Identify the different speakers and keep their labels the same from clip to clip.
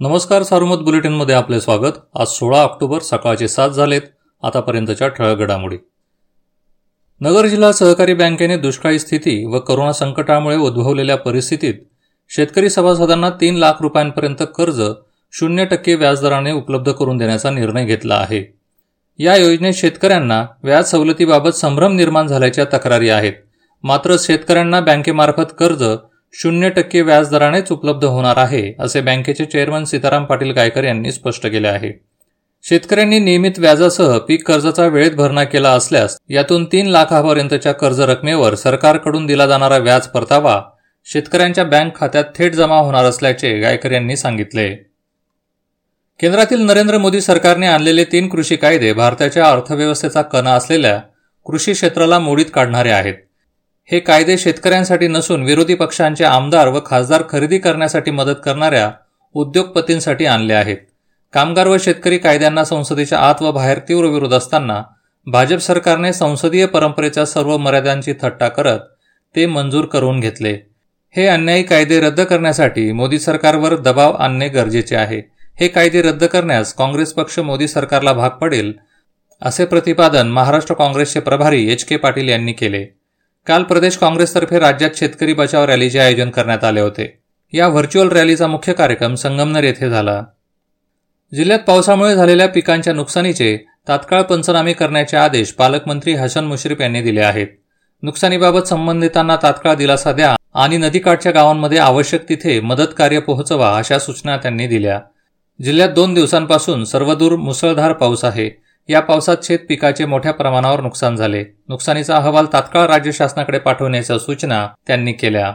Speaker 1: नमस्कार सारुमत बुलेटिनमध्ये आपले स्वागत. आज सोळा ऑक्टोबर सकाळचे सात झालेत आतापर्यंतच्या ठळक घडामोडी. नगर जिल्हा सहकारी बँकेने दुष्काळी स्थिती व करोना संकटामुळे उद्भवलेल्या परिस्थितीत शेतकरी सभासदांना तीन लाख रुपयांपर्यंत कर्ज शून्य टक्के व्याजदराने उपलब्ध करून देण्याचा निर्णय घेतला आहे. या योजनेत शेतकऱ्यांना व्याज सवलतीबाबत संभ्रम निर्माण झाल्याच्या तक्रारी आहेत. मात्र शेतकऱ्यांना बँकेमार्फत कर्ज शून्य टक्के व्याजदरानेच उपलब्ध होणार आहे असे बँकेचे चेअरमन सीताराम पाटील गायकर यांनी स्पष्ट केले आहे. शेतकऱ्यांनी नियमित व्याजासह पीक कर्जाचा वेळेत भरणा केला असल्यास यातून तीन लाखापर्यंतच्या कर्ज रकमेवर सरकारकडून दिला जाणारा व्याज परतावा शेतकऱ्यांच्या बँक खात्यात थेट जमा होणार असल्याचे गायकर यांनी सांगितले. केंद्रातील नरेंद्र मोदी सरकारने आणलेले तीन कृषी कायदे भारताच्या अर्थव्यवस्थेचा कणा असलेल्या कृषी क्षेत्राला मोडीत काढणारे आहेत. हे कायदे शेतकऱ्यांसाठी नसून विरोधी पक्षांचे आमदार व खासदार खरेदी करण्यासाठी मदत करणाऱ्या उद्योगपतींसाठी आणले आहेत. कामगार व शेतकरी कायद्यांना संसदेच्या आत व बाहेर तीव्र विरोध असताना भाजप सरकारने संसदीय परंपरेच्या सर्व मर्यादांची थट्टा करत ते मंजूर करून घेतले. हे अन्यायी कायदे रद्द करण्यासाठी मोदी सरकारवर दबाव आणणे गरजेचे आहे. हे कायदे रद्द करण्यास काँग्रेस पक्ष मोदी सरकारला भाग पडेल असे प्रतिपादन महाराष्ट्र काँग्रेसचे प्रभारी एच के पाटील यांनी केले. काल प्रदेश काँग्रेसतर्फे राज्यात शेतकरी बचाव रॅलीचे आयोजन करण्यात आले होते. या व्हर्च्युअल रॅलीचा मुख्य कार्यक्रम संगमनेर येथे झाला. जिल्ह्यात पावसामुळे झालेल्या पिकांच्या नुकसानीचे तात्काळ पंचनामे करण्याचे आदेश पालकमंत्री हसन मुश्रीफ यांनी दिले आहेत. नुकसानीबाबत संबंधितांना तात्काळ दिलासा द्या आणि नदीकाठच्या गावांमध्ये आवश्यक तिथे मदत कार्य पोहोचवा अशा सूचना त्यांनी दिल्या. जिल्ह्यात दोन दिवसांपासून सर्वदूर मुसळधार पाऊस आहे. या पावसात शेत पिकाचे मोठ्या प्रमाणावर नुकसान झाले. नुकसानीचा अहवाल तात्काळ राज्य शासनाकडे पाठवण्याच्या सूचना त्यांनी केल्या.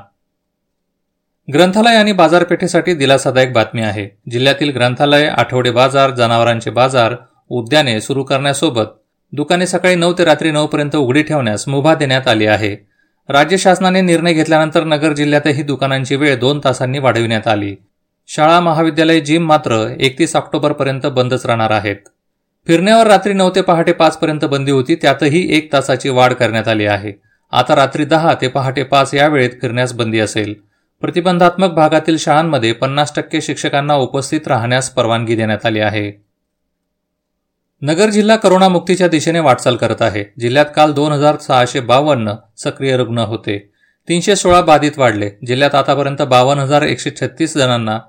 Speaker 1: ग्रंथालय आणि बाजारपेठेसाठी दिलासादायक बातमी आहे. जिल्ह्यातील ग्रंथालय आठवडे बाजार जनावरांचे बाजार उद्याने सुरू करण्यासोबत दुकाने सकाळी नऊ ते रात्री नऊपर्यंत उघडी ठेवण्यास मुभा देण्यात आली आहे. राज्य शासनाने निर्णय घेतल्यानंतर नगर जिल्ह्यातही दुकानांची वेळ दोन तासांनी वाढविण्यात आली. शाळा महाविद्यालय जिम मात्र एकतीस ऑक्टोबरपर्यंत बंदच राहणार आहेत. फिरण्यावर रात्री नऊ ते पहाटे पाच पर्यंत बंदी होती त्यातही एक तासाची वाढ करण्यात आली आहे. आता रात्री दहा ते पहाटे पाच या वेळेत फिरण्यास बंदी असेल. प्रतिबंधात्मक भागातील शाळांमध्ये पन्नास टक्के शिक्षकांना उपस्थित राहण्यास परवानगी देण्यात आली आहे. नगर जिल्हा करोनामुक्तीच्या दिशेने वाटचाल करत आहे. जिल्ह्यात काल दोन हजार सहाशे बावन्न सक्रिय रुग्ण होते. तीनशे सोळा बाधित वाढले. जिल्ह्यात आतापर्यंत बावन्न हजार एकशे छत्तीस जणांना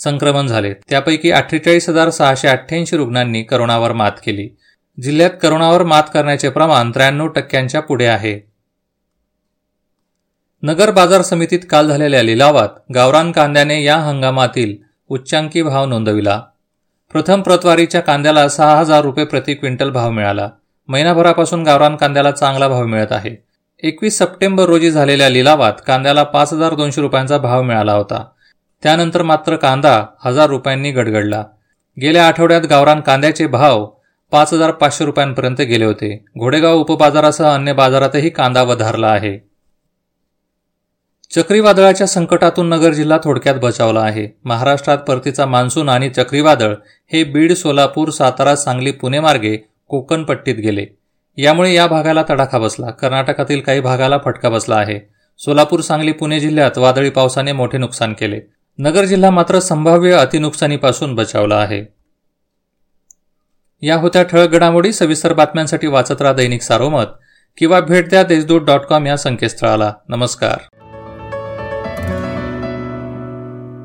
Speaker 1: संक्रमण झाले. त्यापैकी अठ्ठेचाळीस हजार सहाशे अठ्ठ्याऐंशी रुग्णांनी करोनावर मात केली. जिल्ह्यात करोनावर मात करण्याचे प्रमाण त्र्याण्णव टक्क्यांच्या पुढे आहे. नगर बाजार समितीत काल झालेल्या लिलावात गावरान कांद्याने या हंगामातील उच्चांकी भाव नोंदविला. प्रथम प्रतवारीच्या कांद्याला सहा हजार रुपये प्रति क्विंटल भाव मिळाला. महिनाभरापासून गावरान कांद्याला चांगला भाव मिळत आहे. एकवीस सप्टेंबर रोजी झालेल्या लिलावात कांद्याला पाच हजार दोनशे रुपयांचा भाव मिळाला होता. त्यानंतर मात्र कांदा हजार रुपयांनी गडगडला. गेल्या आठवड्यात गावरान कांद्याचे भाव पाच हजार पाचशे रुपयांपर्यंत गेले होते. घोडेगाव उपबाजारासह अन्य बाजारातही कांदा वधारला आहे. चक्रीवादळाच्या संकटातून नगर जिल्हा थोडक्यात बचावला आहे. महाराष्ट्रात परतीचा मान्सून आणि चक्रीवादळ हे बीड सोलापूर सातारा सांगली पुणे मार्गे कोकणपट्टीत गेले. यामुळे या भागाला तडाखा बसला. कर्नाटकातील काही भागाला फटका बसला आहे. सोलापूर सांगली पुणे जिल्ह्यात वादळी पावसाने मोठे नुकसान केले. नगर जिल्हा मात्र संभाव्य अतिनुकसानीपासून बचावला आहे. या होत्या ठळक घडामोडी सविस्तर बातम्यांसाठी वाचत राहा दैनिक सारोमत किंवा भेट द्या देशदूत डॉट कॉम या संकेतस्थळाला. नमस्कार.